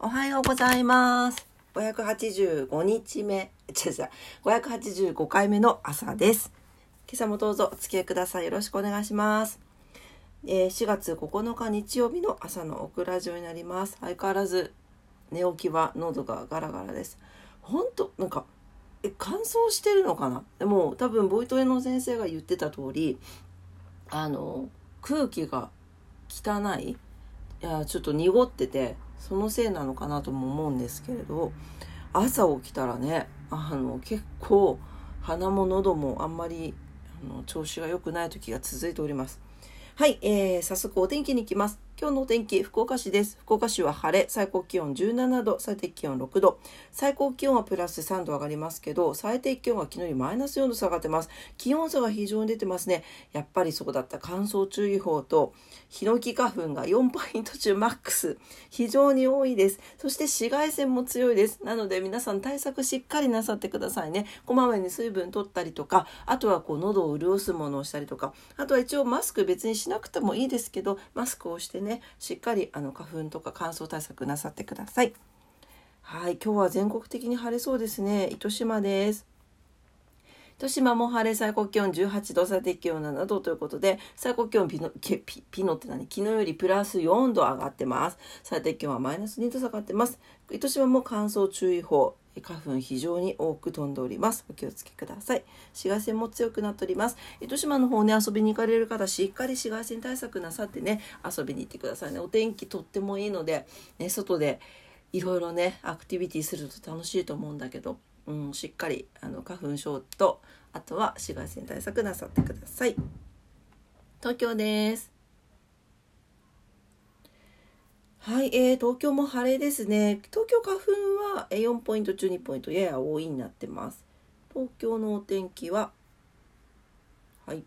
おはようございます。585日目、違う違う、585回目の朝です。今朝もどうぞお付き合いください。よろしくお願いします。えー4月9日日曜日の朝のオクラジオになります。相変わらず寝起きは喉がガラガラです。ほんと、なんか、え乾燥してるのかな？でも多分ボイトレの先生が言ってた通りあの空気が汚いいやちょっと濁っててそのせいなのかなとも思うんですけれど朝起きたらねあの結構鼻も喉もあんまりあの調子が良くない時が続いております。はい、えー、早速お天気に行きます。今日のお天気、福岡市です。福岡市は晴れ、最高気温17度、最低気温6度。最高気温はプラス3度上がりますけど、最低気温は昨日よりマイナス4度下がってます。気温差が非常に出てますね。やっぱりそうだった乾燥注意報と、ヒノキ花粉が4ポイント中マックス。非常に多いです。そして紫外線も強いです。なので皆さん対策しっかりなさってくださいね。こまめに水分取ったりとか、あとはこう喉を潤すものをしたりとか、あとは一応マスク別にしなくてもいいですけど、マスクをしてね、しっかりあの花粉とか乾燥対策なさってください。はい、今日は全国的に晴れそうですね。糸島です。糸島も晴れ最高気温18度最低気温7度ということで最高気温ピノピピピノって何？昨日よりプラス4度上がってます最低気温はマイナス2度下がってます糸島も乾燥注意報花粉非常に多く飛んでおります。お気をつけください。紫外線も強くなっております。糸島の方ね遊びに行かれる方しっかり紫外線対策なさってね遊びに行ってくださいね。お天気とってもいいので、ね、外でいろいろねアクティビティすると楽しいと思うんだけどうん、しっかりあの花粉症とあとは紫外線対策なさってください。東京です。はい、えー、東京も晴れですね。東京花粉は4ポイント中2ポイントやや多いになってます。東京のお天気ははい。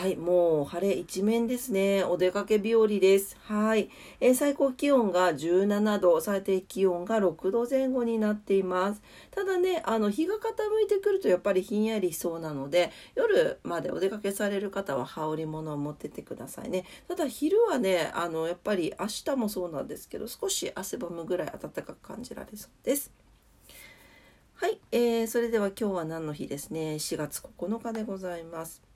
はい、もう晴れ一面ですね。お出かけ日和です。はい、えー最高気温が17度、最低気温が6度前後になっています。ただね、あの日が傾いてくるとやっぱりひんやりしそうなので、夜までお出かけされる方は羽織物を持ってってくださいね。ただ昼はね、あのやっぱり明日もそうなんですけど、少し汗ばむぐらい暖かく感じられそうです。はい、えー、それでは今日は何の日ですね。4月9日でございます。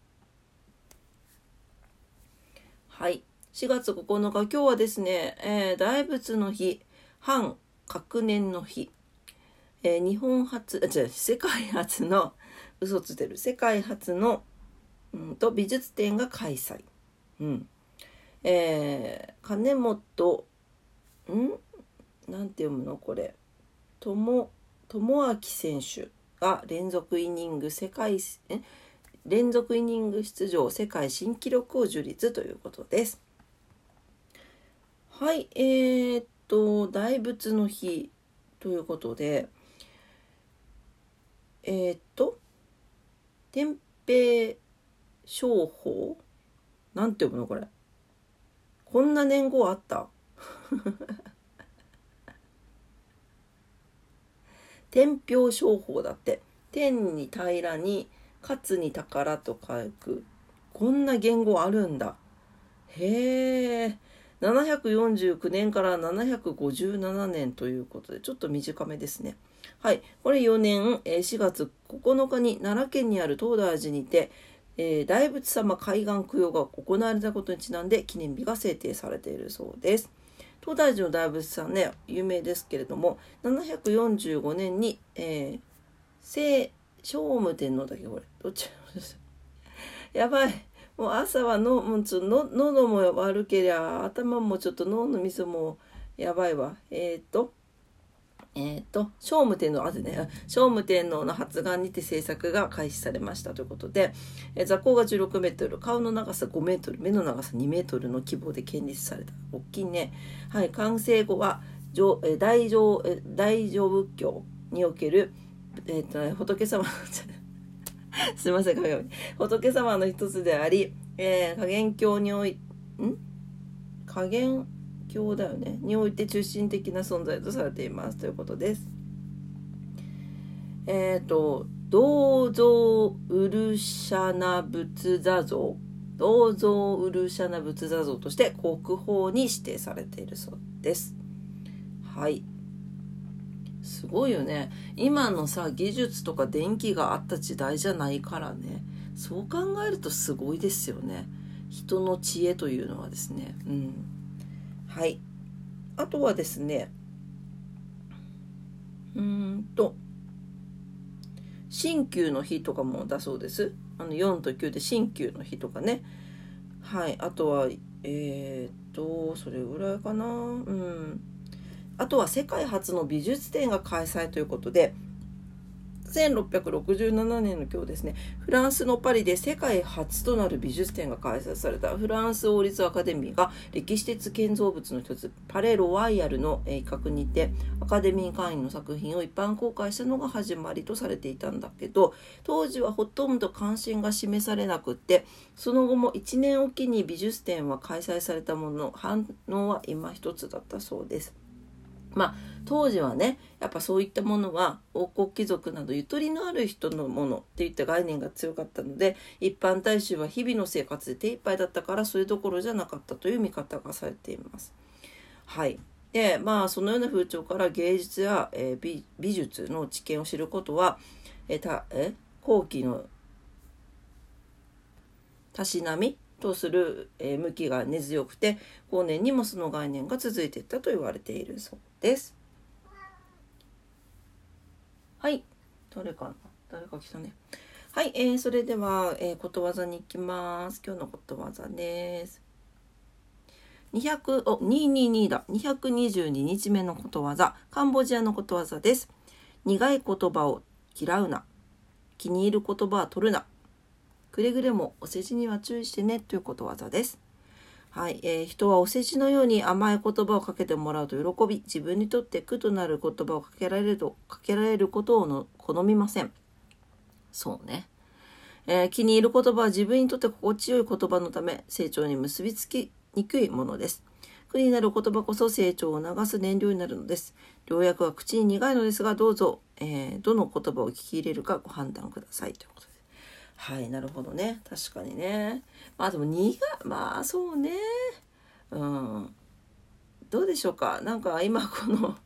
はい。4月9日、今日はですね、えー大仏の日、反核年の日、えー日本初、あ、違う、世界初の、嘘ついてる、世界初の、うんと、美術展が開催。うん。えー金本、ん？なんて読むのこれ。とも、ともあき選手が連続イニング世界、え？連続イニング出場世界新記録を樹立ということです。はい、えー、っと大仏の日ということでえー、っと天平商法？なんて読むのこれ？こんな年号あった？天平商法だって。天に平らに勝に宝と書く。こんな言語あるんだ。へえ。749年から757年ということでちょっと短めですね。はい。これ4年え4月9日に奈良県にある東大寺にて、えー大仏様海岸供養が行われたことにちなんで記念日が制定されているそうです。東大寺の大仏さんね有名ですけれども745年に、えー、聖聖武天皇だっけこれ。どっち？やばい。もう朝はのもうちょの喉も悪けりゃ頭もちょっと脳のみそもやばいわ。えっ、とえっ、と聖武天皇あとね 聖武天皇の発願にて制作が開始されましたということで、え座高が16メートル顔の長さ5メートル目の長さ2メートルの規模で建立された。大きいね。はい。完成後は上え大乗大乗仏教におけるえっ、とね仏様 すいません、鏡仏様の一つであり、えー、加減教におい、ん？加減教だよね。において中心的な存在とされています。ということです。えっ、と、銅像ウルシャナ仏座像。銅像ウルシャナ仏座像として国宝に指定されているそうです。はいすごいよね。今のさ技術とか電気があった時代じゃないからね。そう考えるとすごいですよね。人の知恵というのはですね。うん。はい。あとはですね。うんと。新旧の日とかもだそうです。あの4と9で新旧の日とかね。はい。あとはえー、っとそれぐらいかな。うん。あとは世界初の美術展が開催ということで1667年の今日ですねフランスのパリで世界初となる美術展が開催されたフランス王立アカデミーが歴史的建造物の一つパレ・ロワイヤルの一角にてアカデミー会員の作品を一般公開したのが始まりとされていたんだけど当時はほとんど関心が示されなくってその後も1年おきに美術展は開催されたものの反応は今一つだったそうです。まあ当時はねやっぱそういったものは王国貴族などゆとりのある人のものっていった概念が強かったので一般大衆は日々の生活で手一杯だったからそれどころじゃなかったという見方がされています。はいでまあそのような風潮から芸術や、えー、美術の知見を知ることは、え、たえ後期のたしなみとする、えー、向きが根強くて後年にもその概念が続いていったと言われているそうです。はい。誰かな？誰か来たね。はい。えー、それでは、えー、ことわざに行きます。今日のことわざです。200、お、222だ。222日目のことわざ。カンボジアのことわざです。苦い言葉を嫌うな。気に入る言葉は取るな。くれぐれもお世辞には注意してねということわざです。はい、えー、人はお世辞のように甘い言葉をかけてもらうと喜び、自分にとって苦となる言葉をかけられると、かけられることをの好みません。そうね。えー、気に入る言葉は自分にとって心地よい言葉のため、成長に結びつきにくいものです。苦になる言葉こそ成長を促す燃料になるのです。良薬は口に苦いのですが、どうぞ、えー、どの言葉を聞き入れるかご判断ください。ということです。はいなるほどね。確かにね。まあでも苦まあそうね。うん。どうでしょうか。なんか今この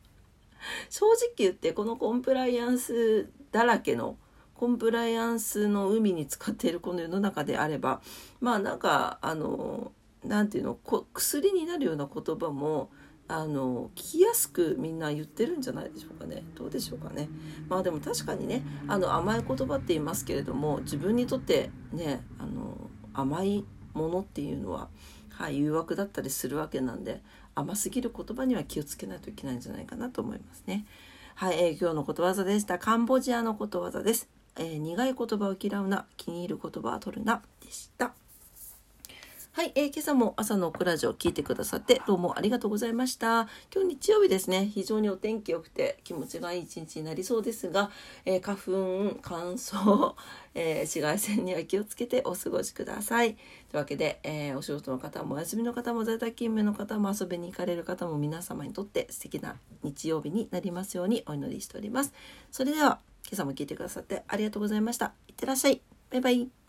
正直言ってこのコンプライアンスだらけのコンプライアンスの海に使っているこの世の中であればまあなんかあの何て言うのこ薬になるような言葉もあの聞きやすくみんな言ってるんじゃないでしょうかねどうでしょうかねまあでも確かにねあの甘い言葉って言いますけれども自分にとってねあの甘いものっていうのは、はい、誘惑だったりするわけなんで甘すぎる言葉には気をつけないといけないんじゃないかなと思いますね。はい、えー、今日のことわざでした。カンボジアのことわざです。えー、苦い言葉を嫌うな、気に入る言葉は取るな、でした。はい、えー、今朝も朝のクラジオ聞いてくださってどうもありがとうございました。今日日曜日ですね、非常にお天気良くて気持ちがいい一日になりそうですが、えー、花粉、乾燥、えー、紫外線には気をつけてお過ごしください。というわけで、えお仕事の方もお休みの方も在宅勤務の方も遊びに行かれる方も皆様にとって素敵な日曜日になりますようにお祈りしております。それでは今朝も聞いてくださってありがとうございました。いってらっしゃい。バイバイ。